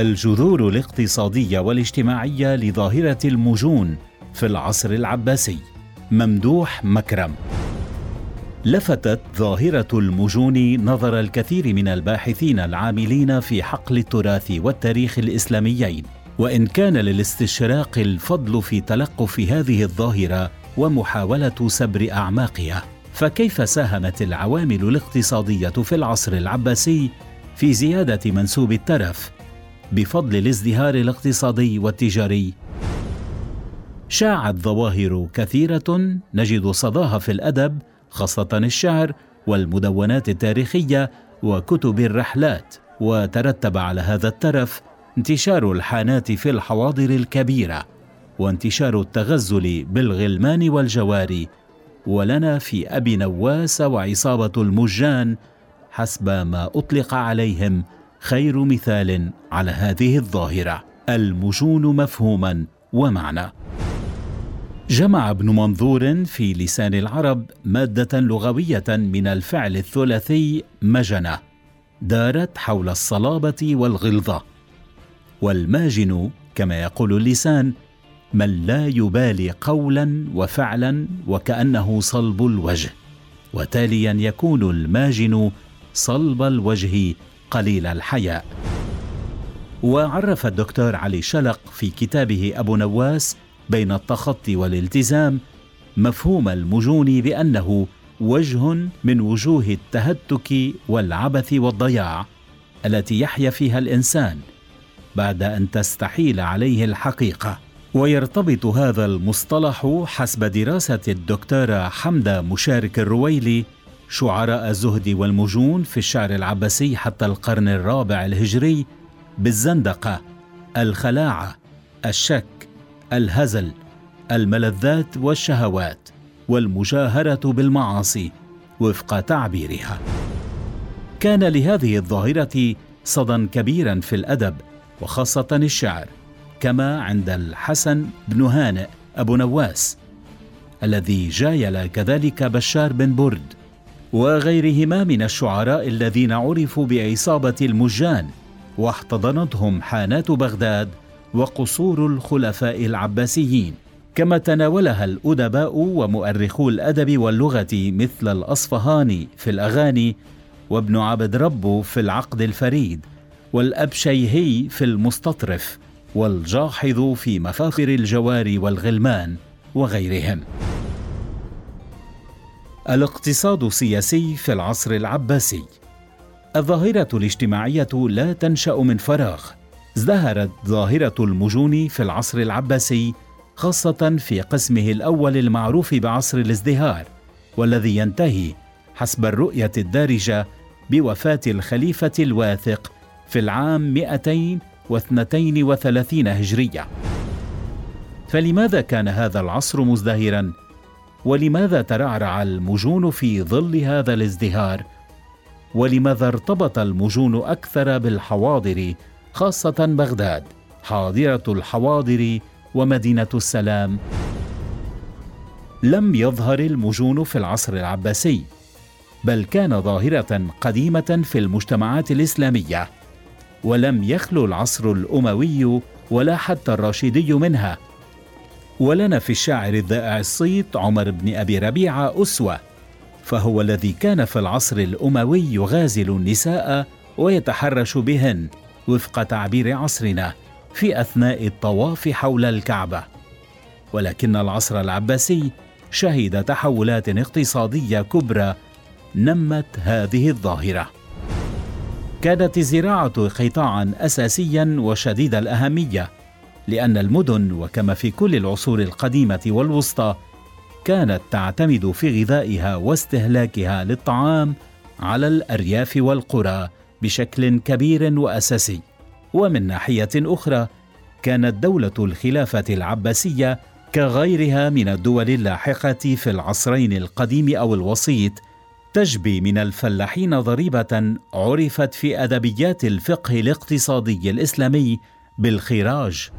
الجذور الاقتصادية والاجتماعية لظاهرة المجون في العصر العباسي. ممدوح مكرم. لفتت ظاهرة المجون نظر الكثير من الباحثين العاملين في حقل التراث والتاريخ الإسلاميين. وإن كان للاستشراق الفضل في تلقف هذه الظاهرة ومحاولة سبر أعماقها فكيف ساهمت العوامل الاقتصادية في العصر العباسي في زيادة منسوب الترف بفضل الازدهار الاقتصادي والتجاري. شاعت ظواهر كثيرة نجد صداها في الأدب خاصة الشعر والمدونات التاريخية وكتب الرحلات وترتب على هذا الترف انتشار الحانات في الحواضر الكبيرة وانتشار التغزل بالغلمان والجواري ولنا في أبي نواس وعصابة المجان حسب ما أطلق عليهم خير مثال على هذه الظاهرة. المجون مفهوما ومعنى. جمع ابن منظور في لسان العرب مادة لغوية من الفعل الثلاثي مجنة دارت حول الصلابة والغلظة. والماجن كما يقول اللسان من لا يبالي قولا وفعلا وكأنه صلب الوجه. وتاليا يكون الماجن صلب الوجه قليل الحياء. وعرف الدكتور علي شلق في كتابه أبو نواس بين التخطي والالتزام مفهوم المجون بأنه وجه من وجوه التهتك والعبث والضياع التي يحيا فيها الإنسان بعد أن تستحيل عليه الحقيقة. ويرتبط هذا المصطلح حسب دراسة الدكتورة حمدة مشارك الرويلي شعراء الزهد والمجون في الشعر العباسي حتى القرن الرابع الهجري بالزندقة الخلاعة الشك الهزل الملذات والشهوات والمجاهرة بالمعاصي وفق تعبيرها. كان لهذه الظاهرة صدى كبيرا في الأدب وخاصة الشعر كما عند الحسن بن هانئ أبو نواس الذي جايل كذلك بشار بن برد وغيرهما من الشعراء الذين عرفوا بعصابه المجان واحتضنتهم حانات بغداد وقصور الخلفاء العباسيين. كما تناولها الأدباء ومؤرخو الأدب واللغة مثل الأصفهاني في الأغاني وابن عبد ربه في العقد الفريد والأبشيهي في المستطرف والجاحظ في مفاخر الجوار والغلمان وغيرهم. الاقتصاد السياسي في العصر العباسي. الظاهرة الاجتماعية لا تنشأ من فراغ. ازدهرت ظاهرة المجون في العصر العباسي خاصة في قسمه الأول المعروف بعصر الازدهار والذي ينتهي حسب الرؤية الدارجة بوفاة الخليفة الواثق في العام 232 هجرية. فلماذا كان هذا العصر مزدهرا؟ ولماذا ترعرع المجون في ظل هذا الازدهار؟ ولماذا ارتبط المجون أكثر بالحواضر خاصة بغداد حاضرة الحواضر ومدينة السلام؟ لم يظهر المجون في العصر العباسي بل كان ظاهرة قديمة في المجتمعات الإسلامية ولم يخلو العصر الأموي ولا حتى الراشدي منها. ولنا في الشاعر الذائع الصيت عمر بن أبي ربيعة أسوة فهو الذي كان في العصر الأموي يغازل النساء ويتحرش بهن وفق تعبير عصرنا في أثناء الطواف حول الكعبة. ولكن العصر العباسي شهد تحولات اقتصادية كبرى نمت هذه الظاهرة. كانت الزراعة قطاعا اساسيا وشديد الأهمية لأن المدن وكما في كل العصور القديمة والوسطى كانت تعتمد في غذائها واستهلاكها للطعام على الأرياف والقرى بشكل كبير وأساسي. ومن ناحية أخرى كانت دولة الخلافة العباسية كغيرها من الدول اللاحقة في العصرين القديم أو الوسيط تجبي من الفلاحين ضريبة عرفت في أدبيات الفقه الاقتصادي الإسلامي بالخراج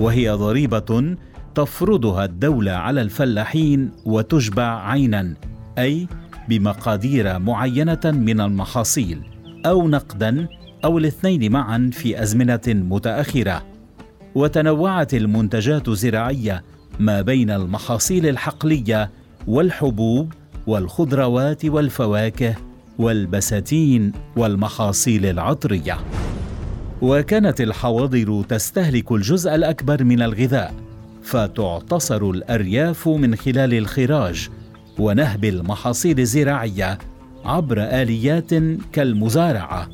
وهي ضريبة تفرضها الدولة على الفلاحين وتجبع عينا أي بمقادير معينة من المحاصيل أو نقدا أو الاثنين معا في أزمنة متأخرة. وتنوعت المنتجات الزراعيه ما بين المحاصيل الحقلية والحبوب والخضروات والفواكه والبساتين والمحاصيل العطرية. وكانت الحواضر تستهلك الجزء الأكبر من الغذاء فتعتصر الأرياف من خلال الخراج ونهب المحاصيل الزراعية عبر آليات كالمزارعة.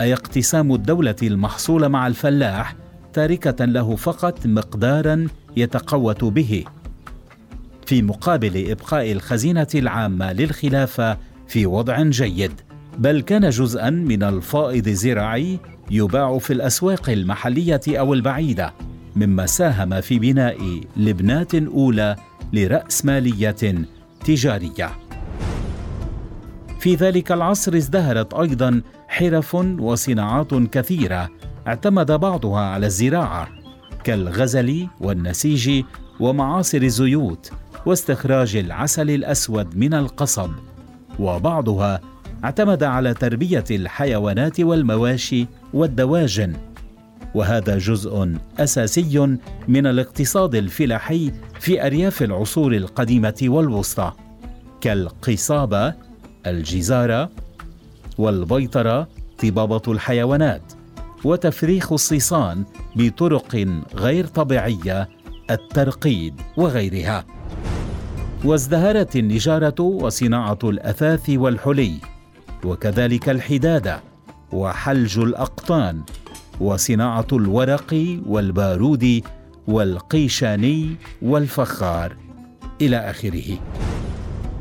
أي اقتسام الدولة المحصول مع الفلاح تاركة له فقط مقدارا يتقوت به. في مقابل إبقاء الخزينة العامة للخلافة في وضع جيد بل كان جزءا من الفائض الزراعي يباع في الأسواق المحلية أو البعيدة مما ساهم في بناء لبنات أولى لراسماليه تجارية. في ذلك العصر ازدهرت أيضا حرف وصناعات كثيرة اعتمد بعضها على الزراعة كالغزل والنسيج ومعاصر الزيوت واستخراج العسل الأسود من القصب وبعضها اعتمد على تربية الحيوانات والمواشي والدواجن. وهذا جزء أساسي من الاقتصاد الفلاحي في أرياف العصور القديمة والوسطى كالقصابة الجزارة والبيطرة طبابة الحيوانات وتفريخ الصيصان بطرق غير طبيعية الترقيد وغيرها. وازدهرت النجارة وصناعة الأثاث والحلي وكذلك الحدادة وحلج الأقطان وصناعة الورق والبارود والقيشاني والفخار إلى آخره.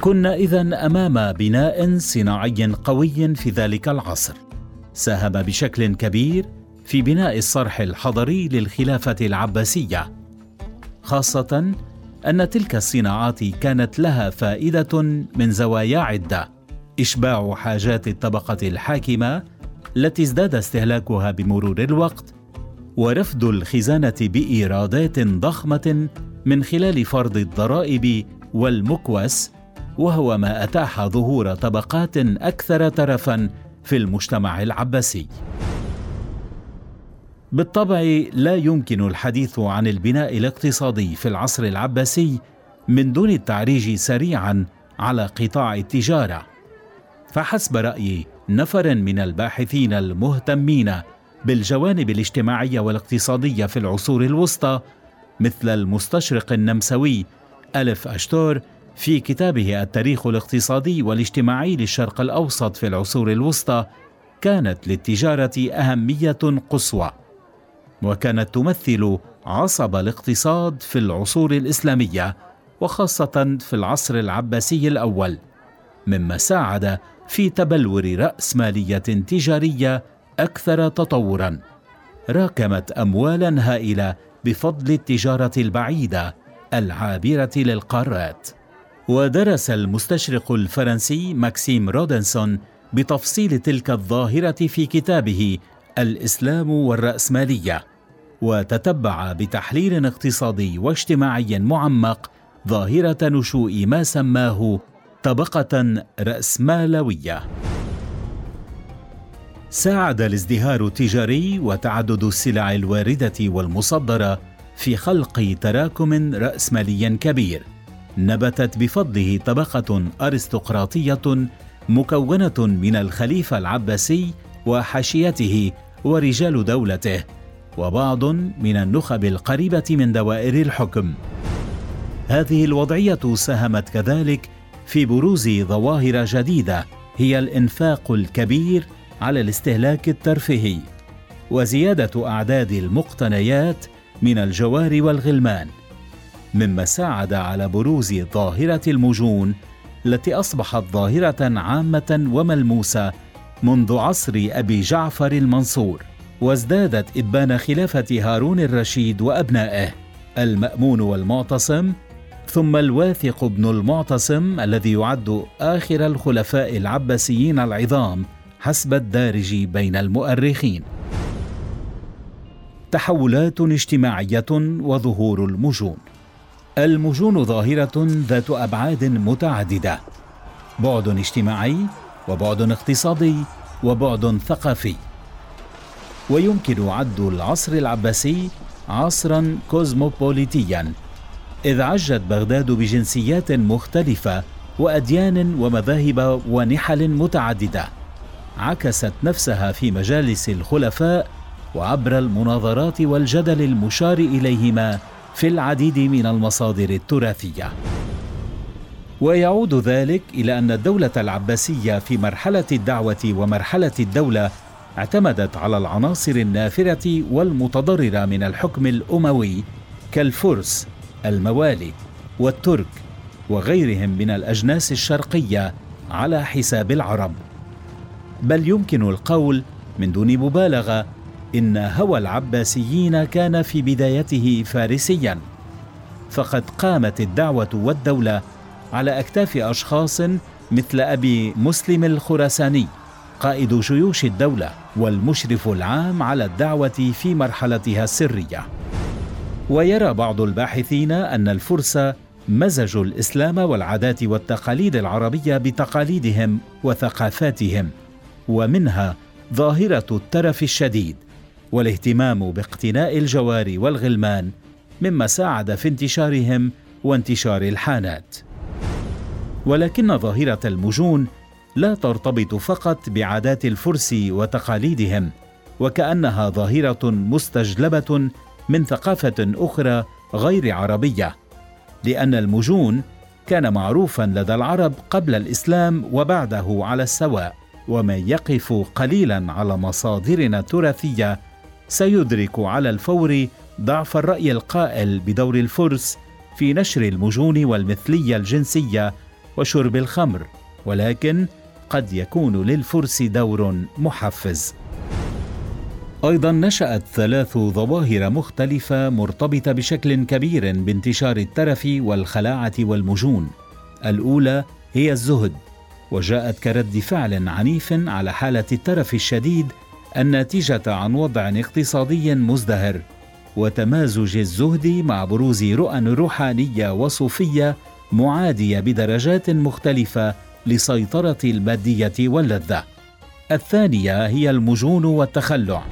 كنا إذا أمام بناء صناعي قوي في ذلك العصر. ساهم بشكل كبير في بناء الصرح الحضري للخلافة العباسية خاصة أن تلك الصناعات كانت لها فائدة من زوايا عدة إشباع حاجات الطبقة الحاكمة التي ازداد استهلاكها بمرور الوقت ورفد الخزانة بإيرادات ضخمة من خلال فرض الضرائب والمكوس وهو ما أتاح ظهور طبقات أكثر ترفا في المجتمع العباسي. بالطبع لا يمكن الحديث عن البناء الاقتصادي في العصر العباسي من دون التعريج سريعا على قطاع التجارة. فحسب راي نفر من الباحثين المهتمين بالجوانب الاجتماعية والاقتصادية في العصور الوسطى مثل المستشرق النمساوي ألف أشتور في كتابه التاريخ الاقتصادي والاجتماعي للشرق الأوسط في العصور الوسطى كانت للتجارة أهمية قصوى وكانت تمثل عصب الاقتصاد في العصور الإسلامية وخاصة في العصر العباسي الأول مما ساعد في تبلور رأسمالية تجارية أكثر تطورا. راكمت أموالا هائلة بفضل التجارة البعيدة العابرة للقارات. ودرس المستشرق الفرنسي ماكسيم رودنسون بتفصيل تلك الظاهرة في كتابه الإسلام والرأسمالية. وتتبع بتحليل اقتصادي واجتماعي معمق ظاهرة نشوء ما سماه طبقة رأسمالوية. ساعد الازدهار التجاري وتعدد السلع الواردة والمصدرة في خلق تراكم رأسمالي كبير نبتت بفضله طبقة أرستقراطية مكونة من الخليفة العباسي وحاشيته ورجال دولته وبعض من النخب القريبة من دوائر الحكم. هذه الوضعية ساهمت كذلك في بروز ظواهر جديدة هي الإنفاق الكبير على الاستهلاك الترفيهي وزيادة أعداد المقتنيات من الجوار والغلمان مما ساعد على بروز ظاهرة المجون التي أصبحت ظاهرة عامة وملموسة منذ عصر أبي جعفر المنصور وازدادت ابان خلافة هارون الرشيد وأبنائه المأمون والمعتصم ثم الواثق بن المعتصم الذي يعد آخر الخلفاء العباسيين العظام حسب الدارج بين المؤرخين. تحولات اجتماعية وظهور المجون. المجون ظاهرة ذات أبعاد متعددة. بعد اجتماعي وبعد اقتصادي وبعد ثقافي. ويمكن عد العصر العباسي عصرا كوزموبوليتيا. إذ عجت بغداد بجنسيات مختلفة وأديان ومذاهب ونحل متعددة. عكست نفسها في مجالس الخلفاء وعبر المناظرات والجدل المشار إليهما في العديد من المصادر التراثية. ويعود ذلك إلى أن الدولة العباسية في مرحلة الدعوة ومرحلة الدولة اعتمدت على العناصر النافرة والمتضررة من الحكم الأموي كالفرس الموالي والترك وغيرهم من الأجناس الشرقية على حساب العرب. بل يمكن القول من دون مبالغة إن هوى العباسيين كان في بدايته فارسيا. فقد قامت الدعوة والدولة على أكتاف أشخاص مثل أبي مسلم الخراساني قائد جيوش الدولة والمشرف العام على الدعوة في مرحلتها السرية. ويرى بعض الباحثين أن الفرس مزجوا الإسلام والعادات والتقاليد العربية بتقاليدهم وثقافاتهم ومنها ظاهرة الترف الشديد والاهتمام باقتناء الجوار والغلمان مما ساعد في انتشارهم وانتشار الحانات. ولكن ظاهرة المجون لا ترتبط فقط بعادات الفرس وتقاليدهم وكأنها ظاهرة مستجلبة من ثقافة أخرى غير عربية لأن المجون كان معروفا لدى العرب قبل الإسلام وبعده على السواء ومن يقف قليلا على مصادرنا التراثية سيدرك على الفور ضعف الرأي القائل بدور الفرس في نشر المجون والمثلية الجنسية وشرب الخمر ولكن قد يكون للفرس دور محفز. أيضا نشأت ثلاث ظواهر مختلفة مرتبطة بشكل كبير بانتشار الترف والخلاعة والمجون. الأولى هي الزهد وجاءت كرد فعل عنيف على حالة الترف الشديد الناتجة عن وضع اقتصادي مزدهر وتمازج الزهد مع بروز رؤى روحانية وصوفية معادية بدرجات مختلفة لسيطرة الماديه واللذة. الثانية هي المجون والتخلع.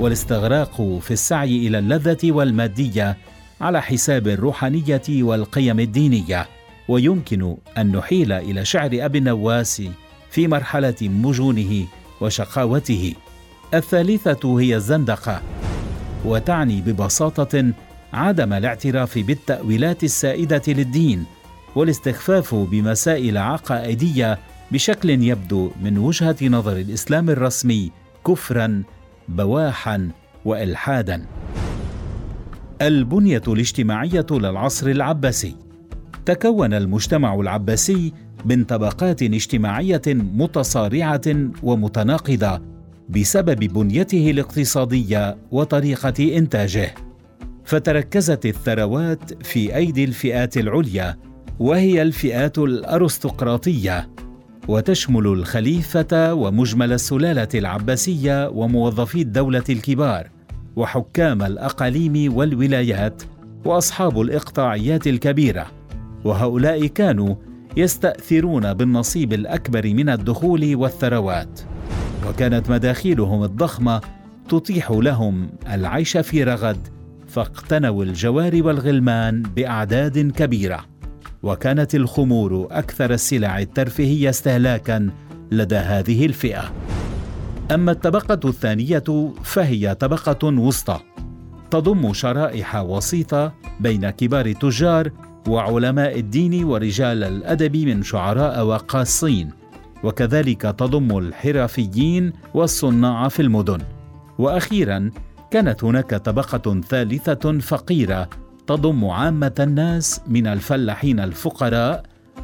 والاستغراق في السعي إلى اللذة والمادية على حساب الروحانية والقيم الدينية. ويمكن أن نحيل إلى شعر أبي النواس في مرحلة مجونه وشقاوته. الثالثة هي الزندقة وتعني ببساطة عدم الاعتراف بالتأويلات السائدة للدين والاستخفاف بمسائل عقائدية بشكل يبدو من وجهة نظر الإسلام الرسمي كفرا بواحا والحادا. البنية الاجتماعية للعصر العباسي. تكون المجتمع العباسي من طبقات اجتماعية متصارعة ومتناقضة بسبب بنيته الاقتصادية وطريقة إنتاجه. فتركزت الثروات في أيدي الفئات العليا وهي الفئات الأرستقراطية. وتشمل الخليفة ومجمل السلالة العباسية وموظفي الدولة الكبار وحكام الأقاليم والولايات وأصحاب الإقطاعيات الكبيرة. وهؤلاء كانوا يستأثرون بالنصيب الأكبر من الدخول والثروات. وكانت مداخيلهم الضخمة تتيح لهم العيش في رغد فاقتنوا الجوار والغلمان بأعداد كبيرة. وكانت الخمور أكثر السلع الترفيهية استهلاكا لدى هذه الفئة. أما الطبقة الثانية فهي طبقة وسطى تضم شرائح وسيطة بين كبار التجار وعلماء الدين ورجال الأدب من شعراء وقاصين وكذلك تضم الحرفيين والصناع في المدن. وأخيرا كانت هناك طبقة ثالثة فقيرة تضم عامة الناس من الفلاحين الفقراء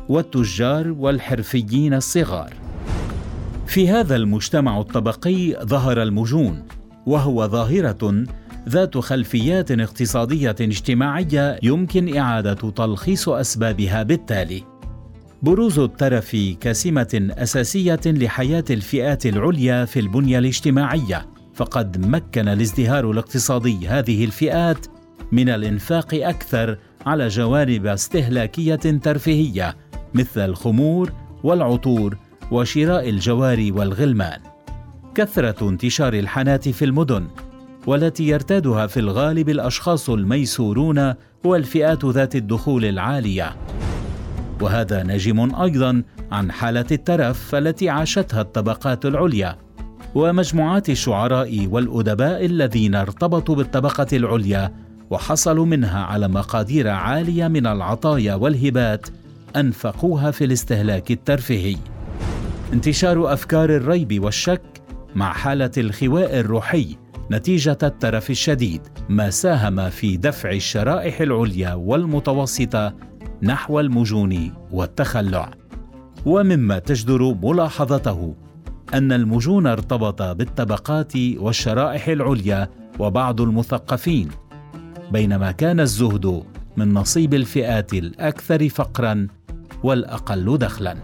والتجار والحرفيين الصغار. في هذا المجتمع الطبقي ظهر المجون وهو ظاهرة ذات خلفيات اقتصادية اجتماعية يمكن إعادة تلخيص أسبابها بالتالي. بروز الترف كسمة أساسية لحياة الفئات العليا في البنية الاجتماعية فقد مكن الازدهار الاقتصادي هذه الفئات من الإنفاق أكثر على جوانب استهلاكية ترفيهية مثل الخمور والعطور وشراء الجواري والغلمان. كثرة انتشار الحانات في المدن والتي يرتادها في الغالب الأشخاص الميسورون والفئات ذات الدخول العالية. وهذا ناجم أيضا عن حالة الترف التي عاشتها الطبقات العليا ومجموعات الشعراء والأدباء الذين ارتبطوا بالطبقة العليا وحصلوا منها على مقادير عالية من العطايا والهبات أنفقوها في الاستهلاك الترفيهي. انتشار أفكار الريب والشك مع حالة الخواء الروحي نتيجة الترف الشديد ما ساهم في دفع الشرائح العليا والمتوسطة نحو المجون والتخلع. ومما تجدر ملاحظته أن المجون ارتبط بالطبقات والشرائح العليا وبعض المثقفين بينما كان الزهد من نصيب الفئات الأكثر فقرا والأقل دخلا.